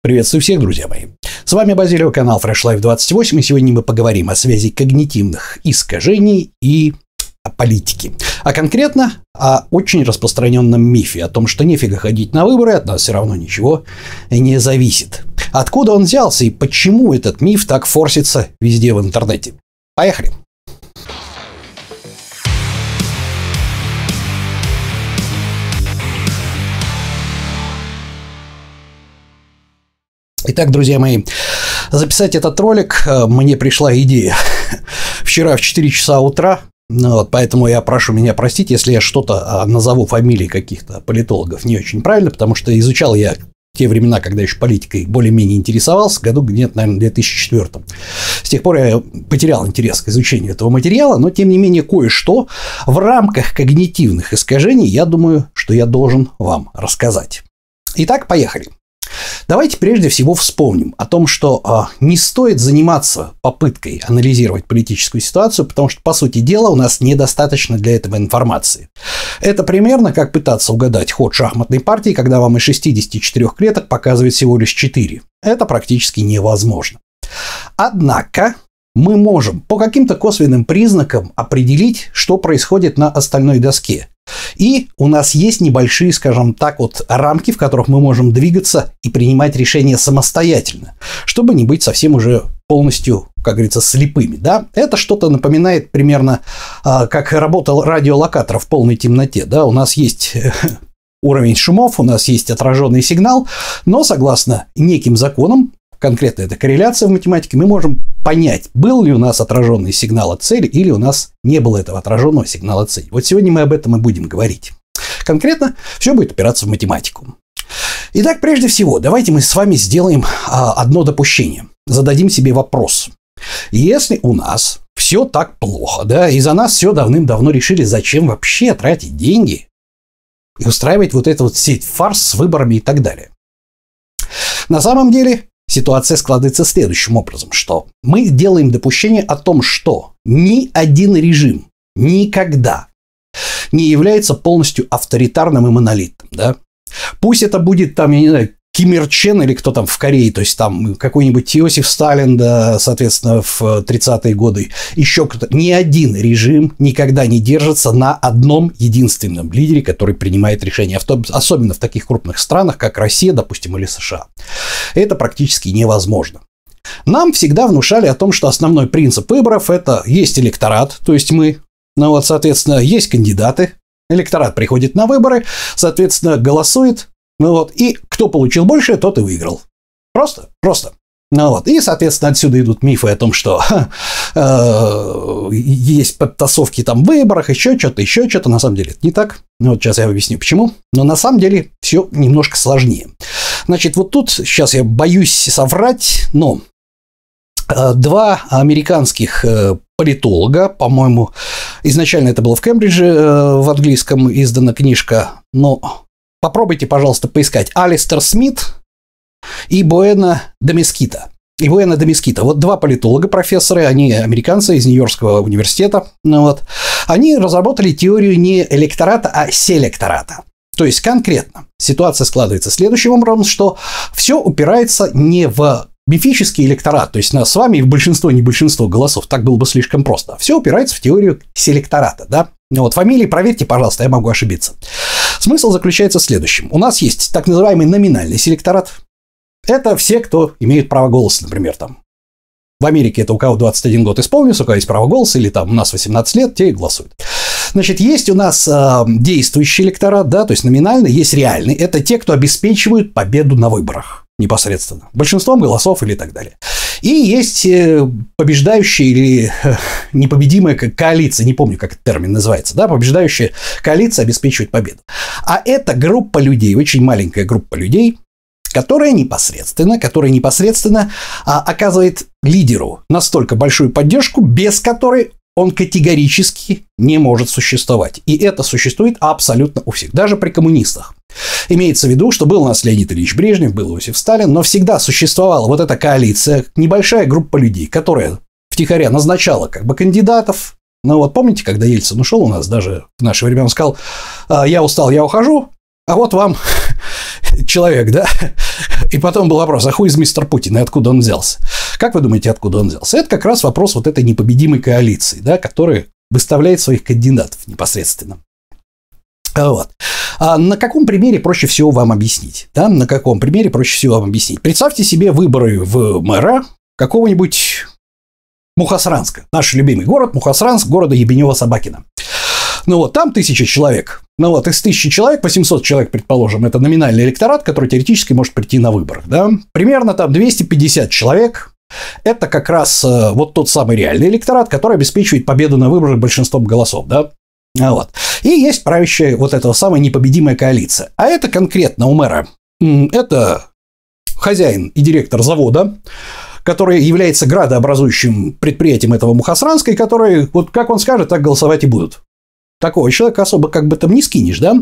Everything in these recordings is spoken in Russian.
Приветствую всех, друзья мои. С вами Базилио, канал Fresh Life 28, и сегодня мы поговорим о связи когнитивных искажений и о политике. А конкретно о очень распространенном мифе, о том, что нефига ходить на выборы, от нас все равно ничего не зависит. Откуда он взялся и почему этот миф так форсится везде в интернете? Поехали! Итак, друзья мои, записать этот ролик э, мне пришла идея вчера в 4 часа утра, ну вот, поэтому я прошу меня простить, если я что-то а, назову фамилии каких-то политологов не очень правильно, потому что изучал я те времена, когда еще политикой более-менее интересовался, году где-то, наверное, в 2004. С тех пор я потерял интерес к изучению этого материала, но, тем не менее, кое-что в рамках когнитивных искажений, я думаю, что я должен вам рассказать. Итак, поехали. Давайте прежде всего вспомним о том, что а, не стоит заниматься попыткой анализировать политическую ситуацию, потому что, по сути дела, у нас недостаточно для этого информации. Это примерно как пытаться угадать ход шахматной партии, когда вам из 64 клеток показывает всего лишь 4. Это практически невозможно. Однако мы можем по каким-то косвенным признакам определить, что происходит на остальной доске. И у нас есть небольшие, скажем так, вот рамки, в которых мы можем двигаться и принимать решения самостоятельно, чтобы не быть совсем уже полностью, как говорится, слепыми. Да? Это что-то напоминает примерно, а, как работал радиолокатор в полной темноте. Да? У нас есть уровень шумов, у нас есть отраженный сигнал, но согласно неким законам конкретно это корреляция в математике, мы можем понять, был ли у нас отраженный сигнал от цели или у нас не было этого отраженного сигнала от цели. Вот сегодня мы об этом и будем говорить. Конкретно все будет опираться в математику. Итак, прежде всего, давайте мы с вами сделаем а, одно допущение. Зададим себе вопрос. Если у нас все так плохо, да, и за нас все давным-давно решили, зачем вообще тратить деньги и устраивать вот эту вот сеть фарс с выборами и так далее. На самом деле, ситуация складывается следующим образом, что мы делаем допущение о том, что ни один режим никогда не является полностью авторитарным и монолитным, да? Пусть это будет там, я не знаю, Ким Чен или кто там в Корее, то есть там какой-нибудь Иосиф Сталин, да, соответственно, в 30-е годы, еще кто-то. Ни один режим никогда не держится на одном единственном лидере, который принимает решения, особенно в таких крупных странах, как Россия, допустим, или США. Это практически невозможно. Нам всегда внушали о том, что основной принцип выборов – это есть электорат, то есть мы, ну вот, соответственно, есть кандидаты, электорат приходит на выборы, соответственно, голосует, ну вот, и кто получил больше, тот и выиграл. Просто, просто. Ну вот. И, соответственно, отсюда идут мифы о том, что э, есть подтасовки там в выборах, еще что-то, еще что-то. На самом деле это не так. Ну, вот сейчас я объясню, почему. Но на самом деле все немножко сложнее. Значит, вот тут сейчас я боюсь соврать, но э, два американских э, политолога, по-моему, изначально это было в Кембридже э, в английском издана книжка, но Попробуйте, пожалуйста, поискать Алистер Смит и Буэна Домескита. И Буэна Домескита. Вот два политолога, профессоры, они американцы из Нью-Йоркского университета. Ну, вот. Они разработали теорию не электората, а селектората. То есть конкретно ситуация складывается следующим образом, что все упирается не в мифический электорат, то есть на с вами в большинство, не большинство голосов, так было бы слишком просто. Все упирается в теорию селектората, да. Вот фамилии проверьте, пожалуйста, я могу ошибиться. Смысл заключается в следующем. У нас есть так называемый номинальный селекторат. Это все, кто имеет право голоса, например, там. В Америке это у кого 21 год исполнился, у кого есть право голоса, или там у нас 18 лет, те и голосуют. Значит, есть у нас э, действующий электорат, да, то есть номинальный, есть реальный. Это те, кто обеспечивают победу на выборах непосредственно, большинством голосов или так далее. И есть э, побеждающая или э, непобедимая коалиция, не помню, как этот термин называется, да, побеждающая коалиция обеспечивает победу. А это группа людей, очень маленькая группа людей, которая непосредственно, которая непосредственно а, оказывает лидеру настолько большую поддержку, без которой он категорически не может существовать. И это существует абсолютно у всех, даже при коммунистах. Имеется в виду, что был у нас Ильич Брежнев, был Иосиф Сталин, но всегда существовала вот эта коалиция, небольшая группа людей, которая втихаря назначала как бы кандидатов. Ну вот помните, когда Ельцин ушел у нас даже в наше время, он сказал, «А, я устал, я ухожу, а вот вам человек, да? И потом был вопрос, а хуй из мистер Путин, и откуда он взялся? Как вы думаете, откуда он взялся? Это как раз вопрос вот этой непобедимой коалиции, да, которая выставляет своих кандидатов непосредственно. Вот. А на каком примере проще всего вам объяснить? Да? На каком примере проще всего вам объяснить? Представьте себе выборы в мэра какого-нибудь Мухасранска. Наш любимый город Мухасранск, города Ебенева-Собакина. Ну вот, там тысяча человек. Ну вот, из тысячи человек, 800 человек, предположим, это номинальный электорат, который теоретически может прийти на выборах, да. Примерно там 250 человек это как раз э, вот тот самый реальный электорат, который обеспечивает победу на выборах большинством голосов, да. Вот. И есть правящая вот эта самая непобедимая коалиция. А это конкретно у мэра. Это хозяин и директор завода, который является градообразующим предприятием этого Мухасранской, который, вот как он скажет, так голосовать и будут. Такого человека особо как бы там не скинешь, да?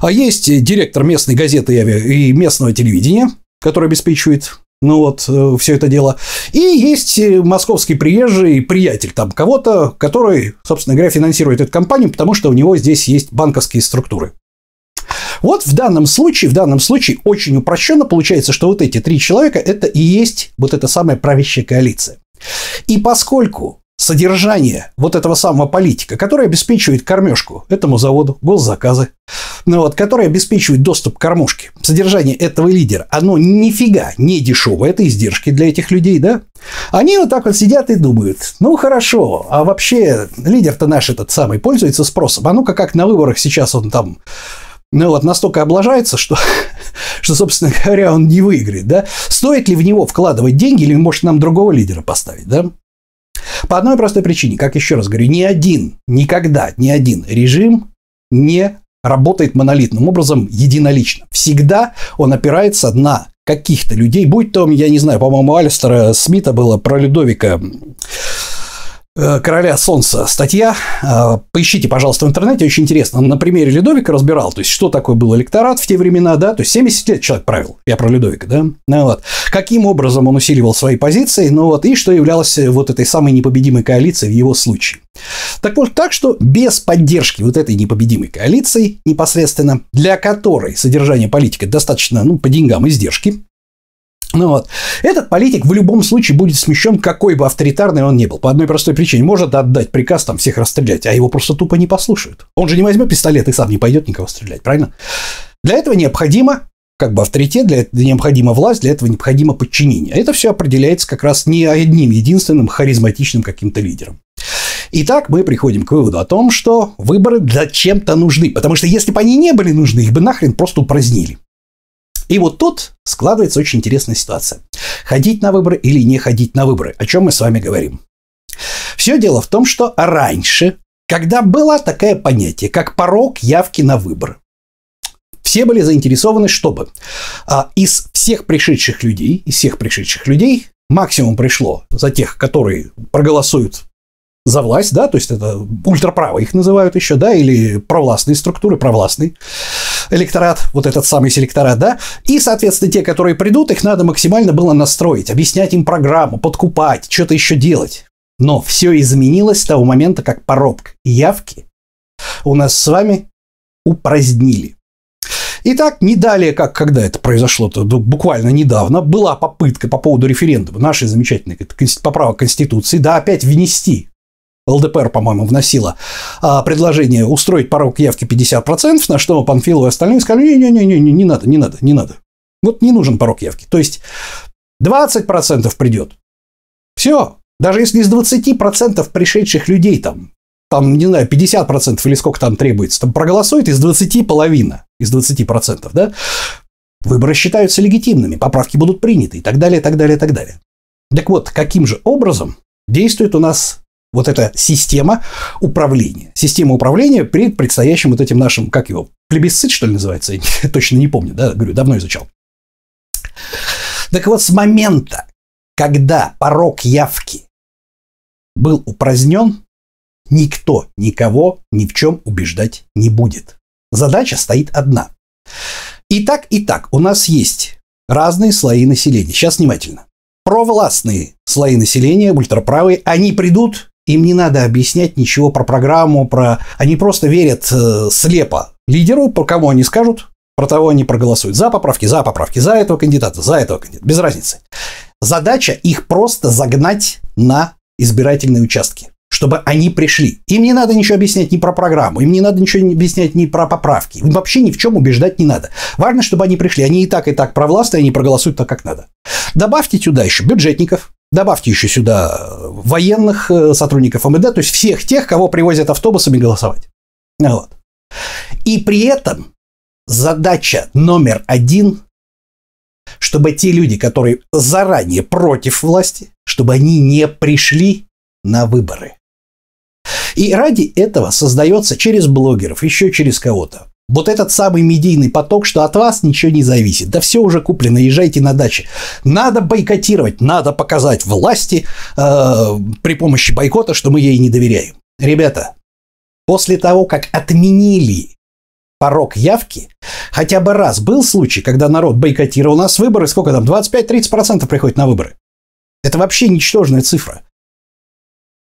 А есть директор местной газеты и местного телевидения, который обеспечивает ну вот, э, все это дело. И есть э, московский приезжий приятель там кого-то, который, собственно говоря, финансирует эту компанию, потому что у него здесь есть банковские структуры. Вот в данном случае, в данном случае очень упрощенно получается, что вот эти три человека – это и есть вот эта самая правящая коалиция. И поскольку содержание вот этого самого политика, который обеспечивает кормежку этому заводу, госзаказы, ну вот, который обеспечивает доступ к кормушке, содержание этого лидера, оно нифига не дешевое, это издержки для этих людей, да? Они вот так вот сидят и думают, ну хорошо, а вообще лидер-то наш этот самый пользуется спросом, а ну-ка как на выборах сейчас он там ну вот настолько облажается, что, что, собственно говоря, он не выиграет, да? Стоит ли в него вкладывать деньги или может нам другого лидера поставить, да? По одной простой причине, как еще раз говорю, ни один, никогда ни один режим не работает монолитным образом единолично. Всегда он опирается на каких-то людей, будь то, я не знаю, по-моему, Алистера Смита было про Людовика Э, короля солнца статья. Э, поищите, пожалуйста, в интернете, очень интересно. Он на примере Людовика разбирал, то есть, что такое был электорат в те времена, да, то есть, 70 лет человек правил, я про Людовика, да, ну, вот. Каким образом он усиливал свои позиции, ну вот, и что являлось вот этой самой непобедимой коалицией в его случае. Так вот, так что без поддержки вот этой непобедимой коалиции непосредственно, для которой содержание политики достаточно, ну, по деньгам издержки, ну вот. Этот политик в любом случае будет смещен, какой бы авторитарный он ни был. По одной простой причине. Может отдать приказ там всех расстрелять, а его просто тупо не послушают. Он же не возьмет пистолет и сам не пойдет никого стрелять, правильно? Для этого необходимо как бы авторитет, для этого необходима власть, для этого необходимо подчинение. Это все определяется как раз не одним единственным харизматичным каким-то лидером. Итак, мы приходим к выводу о том, что выборы зачем-то нужны, потому что если бы они не были нужны, их бы нахрен просто упразднили. И вот тут складывается очень интересная ситуация. Ходить на выборы или не ходить на выборы, о чем мы с вами говорим. Все дело в том, что раньше, когда было такое понятие, как порог явки на выборы, все были заинтересованы, чтобы а, из всех пришедших людей, из всех пришедших людей максимум пришло за тех, которые проголосуют за власть, да, то есть это ультраправо их называют еще, да, или провластные структуры, провластный электорат, вот этот самый селекторат, да, и, соответственно, те, которые придут, их надо максимально было настроить, объяснять им программу, подкупать, что-то еще делать. Но все изменилось с того момента, как порог явки у нас с вами упразднили. Итак, не далее, как когда это произошло-то, буквально недавно, была попытка по поводу референдума нашей замечательной поправок Конституции, да, опять внести ЛДПР, по-моему, вносила а, предложение устроить порог явки 50%, на что Панфилов и остальные сказали, не-не-не, не надо, не надо, не надо. Вот не нужен порог явки. То есть 20% придет. Все. Даже если из 20% пришедших людей там, там, не знаю, 50% или сколько там требуется, там проголосует из 20 половина, из 20%, да, выборы считаются легитимными, поправки будут приняты и так далее, и так далее, и так далее. Так вот, каким же образом действует у нас вот эта система управления. Система управления перед предстоящим вот этим нашим, как его, плебисцит, что ли, называется? Я точно не помню, да, говорю, давно изучал. Так вот, с момента, когда порог явки был упразднен, никто никого ни в чем убеждать не будет. Задача стоит одна. И так, и так, у нас есть разные слои населения. Сейчас внимательно. Провластные слои населения, ультраправые, они придут им не надо объяснять ничего про программу, про... Они просто верят э, слепо лидеру, по кому они скажут, Про того они проголосуют. За поправки, за поправки, за этого кандидата, за этого кандидата. Без разницы. Задача их просто загнать на избирательные участки чтобы они пришли. Им не надо ничего объяснять ни про программу, им не надо ничего объяснять ни про поправки. Им вообще ни в чем убеждать не надо. Важно, чтобы они пришли. Они и так, и так провластные, они проголосуют так, как надо. Добавьте сюда еще бюджетников, добавьте еще сюда военных э, сотрудников МВД, то есть всех тех, кого привозят автобусами голосовать. Вот. И при этом задача номер один чтобы те люди, которые заранее против власти, чтобы они не пришли на выборы. И ради этого создается через блогеров, еще через кого-то. Вот этот самый медийный поток, что от вас ничего не зависит. Да все уже куплено, езжайте на даче. Надо бойкотировать, надо показать власти э, при помощи бойкота, что мы ей не доверяем. Ребята, после того, как отменили порог явки, хотя бы раз был случай, когда народ бойкотировал у нас выборы, сколько там, 25-30% приходит на выборы. Это вообще ничтожная цифра.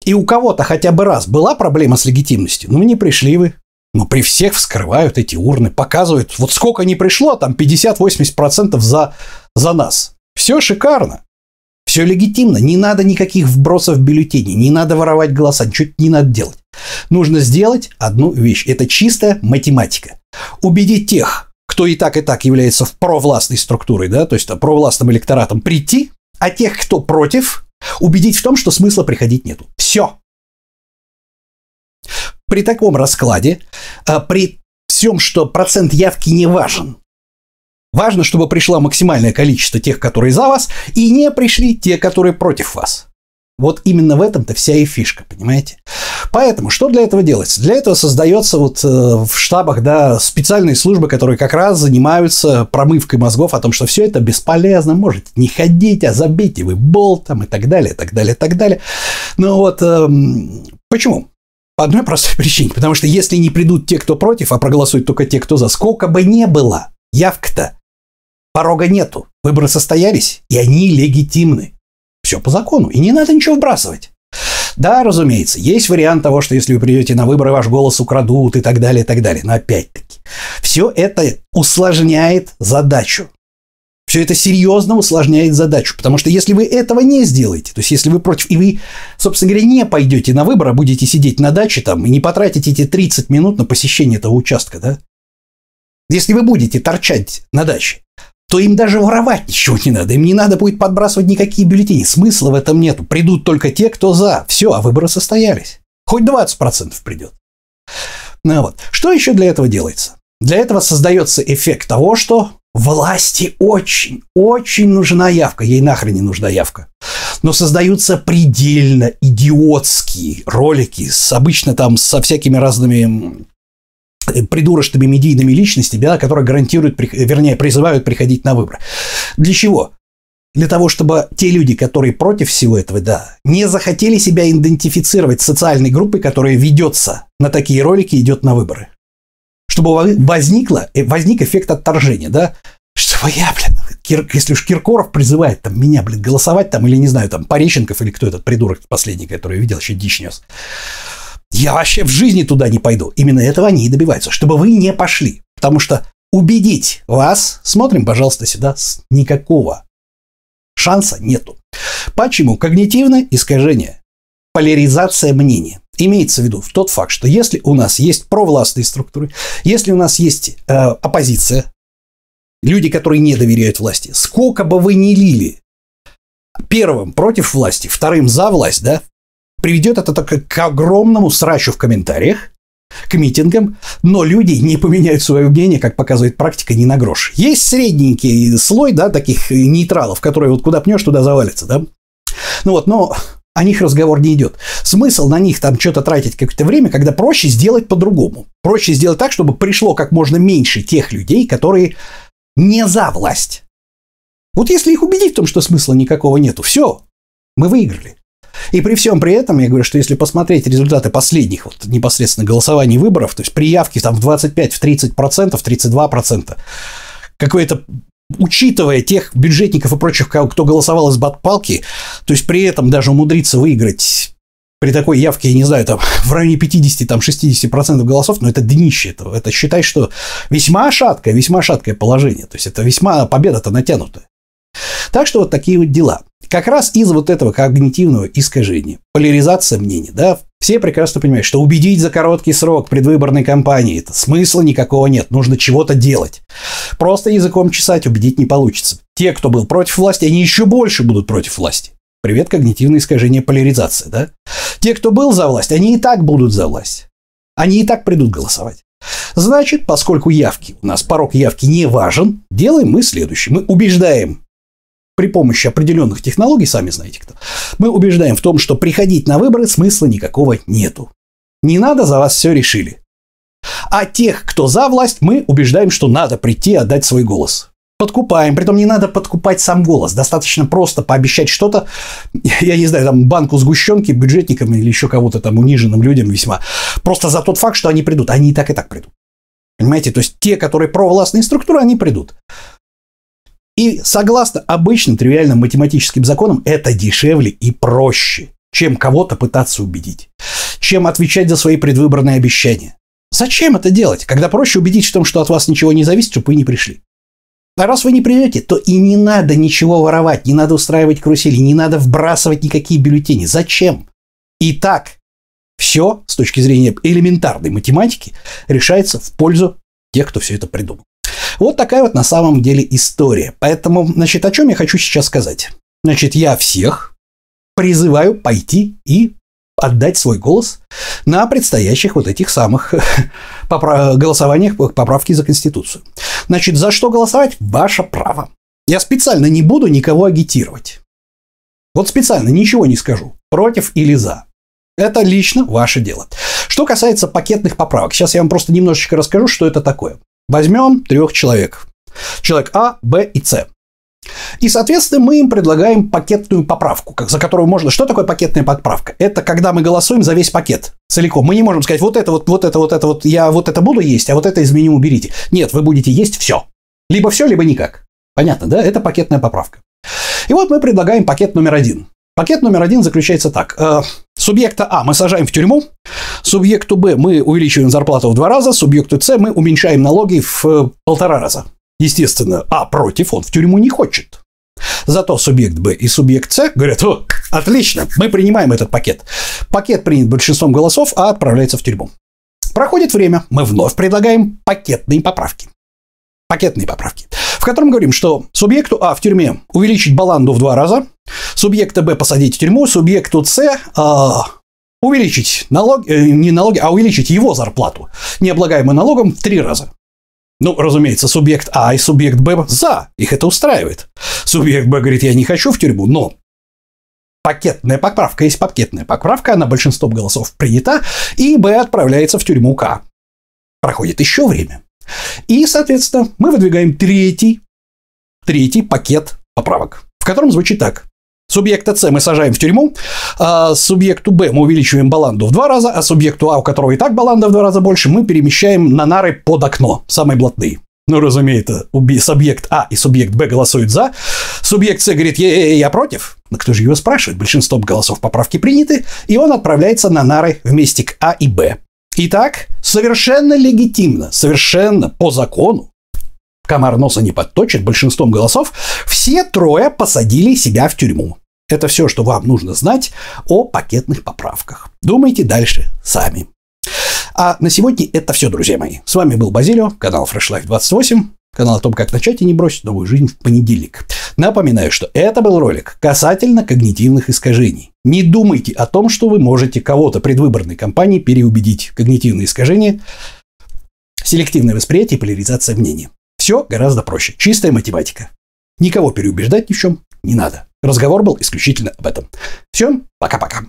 И у кого-то хотя бы раз была проблема с легитимностью, ну не пришли вы. Но при всех вскрывают эти урны, показывают, вот сколько не пришло, там 50-80% за, за нас. Все шикарно. Все легитимно, не надо никаких вбросов в бюллетени, не надо воровать голоса, ничего не надо делать. Нужно сделать одну вещь. Это чистая математика. Убедить тех, кто и так и так является в провластной структурой, да, то есть провластным электоратом, прийти, а тех, кто против, убедить в том, что смысла приходить нету. Все. При таком раскладе, а, при всем, что процент явки не важен, важно, чтобы пришло максимальное количество тех, которые за вас, и не пришли те, которые против вас. Вот именно в этом-то вся и фишка, понимаете? Поэтому что для этого делается? Для этого создается вот э, в штабах да, специальные службы, которые как раз занимаются промывкой мозгов о том, что все это бесполезно, можете не ходить, а забейте вы болтом и так далее, и так далее, и так далее. Ну вот э, почему? По одной простой причине. Потому что если не придут те, кто против, а проголосуют только те, кто за, сколько бы не было, явка-то, порога нету. Выборы состоялись, и они легитимны. Все по закону, и не надо ничего вбрасывать. Да, разумеется, есть вариант того, что если вы придете на выборы, ваш голос украдут и так далее, и так далее. Но опять-таки, все это усложняет задачу. Все это серьезно усложняет задачу, потому что если вы этого не сделаете, то есть если вы против, и вы, собственно говоря, не пойдете на выборы, а будете сидеть на даче там и не потратите эти 30 минут на посещение этого участка, да? Если вы будете торчать на даче, то им даже воровать ничего не надо. Им не надо будет подбрасывать никакие бюллетени. Смысла в этом нету. Придут только те, кто за. Все, а выборы состоялись. Хоть 20% придет. Ну вот. Что еще для этого делается? Для этого создается эффект того, что власти очень, очень нужна явка. Ей нахрен не нужна явка. Но создаются предельно идиотские ролики с обычно там со всякими разными придурочными медийными личностями, да, которые гарантируют, вернее, призывают приходить на выборы. Для чего? Для того, чтобы те люди, которые против всего этого, да, не захотели себя идентифицировать с социальной группой, которая ведется на такие ролики и идет на выборы. Чтобы возникло, э, возник эффект отторжения, да, что я, блин, Кир, если уж Киркоров призывает там, меня, блин, голосовать там, или не знаю, там, Пореченков или кто этот придурок последний, который я видел, еще дичь нес. Я вообще в жизни туда не пойду. Именно этого они и добиваются, чтобы вы не пошли. Потому что убедить вас, смотрим, пожалуйста, сюда, никакого шанса нету. Почему? Когнитивное искажение, поляризация мнения. Имеется в виду в тот факт, что если у нас есть провластные структуры, если у нас есть э, оппозиция, люди, которые не доверяют власти, сколько бы вы ни лили первым против власти, вторым за власть, да, приведет это только к огромному срачу в комментариях, к митингам, но люди не поменяют свое мнение, как показывает практика, ни на грош. Есть средненький слой, да, таких нейтралов, которые вот куда пнешь, туда завалится, да. Ну вот, но о них разговор не идет. Смысл на них там что-то тратить какое-то время, когда проще сделать по-другому. Проще сделать так, чтобы пришло как можно меньше тех людей, которые не за власть. Вот если их убедить в том, что смысла никакого нету, все, мы выиграли. И при всем при этом, я говорю, что если посмотреть результаты последних вот, непосредственно голосований выборов, то есть при явке там в 25, в 30 процентов, 32 процента, какое-то учитывая тех бюджетников и прочих, кто голосовал из батпалки, то есть при этом даже умудриться выиграть при такой явке, я не знаю, там в районе 50-60% голосов, но это днище. Это, это считай, что весьма шаткое, весьма шаткое положение. То есть это весьма победа-то натянутая. Так что вот такие вот дела. Как раз из вот этого когнитивного искажения, поляризация мнений, да, все прекрасно понимают, что убедить за короткий срок предвыборной кампании это смысла никакого нет, нужно чего-то делать. Просто языком чесать убедить не получится. Те, кто был против власти, они еще больше будут против власти. Привет, когнитивное искажение поляризации, да? Те, кто был за власть, они и так будут за власть. Они и так придут голосовать. Значит, поскольку явки, у нас порог явки не важен, делаем мы следующее. Мы убеждаем при помощи определенных технологий, сами знаете кто, мы убеждаем в том, что приходить на выборы смысла никакого нету. Не надо, за вас все решили. А тех, кто за власть, мы убеждаем, что надо прийти и отдать свой голос. Подкупаем. Притом не надо подкупать сам голос. Достаточно просто пообещать что-то, я не знаю, там банку сгущенки бюджетникам или еще кого-то там униженным людям весьма. Просто за тот факт, что они придут. Они и так и так придут. Понимаете? То есть те, которые провластные структуры, они придут. И согласно обычным тривиальным математическим законам, это дешевле и проще, чем кого-то пытаться убедить, чем отвечать за свои предвыборные обещания. Зачем это делать, когда проще убедить в том, что от вас ничего не зависит, чтобы вы не пришли? А раз вы не придете, то и не надо ничего воровать, не надо устраивать карусели, не надо вбрасывать никакие бюллетени. Зачем? И так все с точки зрения элементарной математики решается в пользу тех, кто все это придумал. Вот такая вот на самом деле история. Поэтому, значит, о чем я хочу сейчас сказать? Значит, я всех призываю пойти и отдать свой голос на предстоящих вот этих самых голосованиях поправки за Конституцию. Значит, за что голосовать? Ваше право. Я специально не буду никого агитировать. Вот специально ничего не скажу. Против или за. Это лично ваше дело. Что касается пакетных поправок, сейчас я вам просто немножечко расскажу, что это такое. Возьмем трех человек. Человек А, Б и С. И, соответственно, мы им предлагаем пакетную поправку, за которую можно... Что такое пакетная поправка? Это когда мы голосуем за весь пакет целиком. Мы не можем сказать, вот это, вот, вот это, вот это, вот я вот это буду есть, а вот это из меню уберите. Нет, вы будете есть все. Либо все, либо никак. Понятно, да? Это пакетная поправка. И вот мы предлагаем пакет номер один. Пакет номер один заключается так. Субъекта А мы сажаем в тюрьму, субъекту Б мы увеличиваем зарплату в два раза, субъекту С мы уменьшаем налоги в э, полтора раза. Естественно, А против, он в тюрьму не хочет. Зато субъект Б и субъект С говорят, о, отлично, мы принимаем этот пакет. Пакет принят большинством голосов, а отправляется в тюрьму. Проходит время, мы вновь предлагаем пакетные поправки. Пакетные поправки, в котором говорим, что субъекту А в тюрьме увеличить баланду в два раза, субъекта Б посадить в тюрьму, субъекту С а, увеличить налоги, э, не налоги, а увеличить его зарплату, необлагаемую налогом, в три раза. Ну, разумеется, субъект А и субъект Б за, их это устраивает. Субъект Б говорит, я не хочу в тюрьму, но пакетная поправка есть пакетная поправка, она большинством голосов принята, и Б отправляется в тюрьму К. Проходит еще время. И, соответственно, мы выдвигаем третий, третий пакет поправок, в котором звучит так. Субъекта С мы сажаем в тюрьму, а субъекту Б мы увеличиваем баланду в два раза, а субъекту А, у которого и так баланда в два раза больше, мы перемещаем на нары под окно, самые блатные. Ну, разумеется, субъект А и субъект Б голосуют за. Субъект С говорит, я, я, я против. Но кто же его спрашивает? Большинство голосов поправки приняты, и он отправляется на нары вместе к А и Б. Итак, совершенно легитимно, совершенно по закону, комар носа не подточит, большинством голосов, все трое посадили себя в тюрьму. Это все, что вам нужно знать о пакетных поправках. Думайте дальше сами. А на сегодня это все, друзья мои. С вами был Базилио, канал Fresh Life 28, канал о том, как начать и не бросить новую жизнь в понедельник. Напоминаю, что это был ролик касательно когнитивных искажений. Не думайте о том, что вы можете кого-то предвыборной кампании переубедить. Когнитивные искажения, селективное восприятие и поляризация мнений. Все гораздо проще. Чистая математика. Никого переубеждать ни в чем не надо. Разговор был исключительно об этом. Все, пока-пока.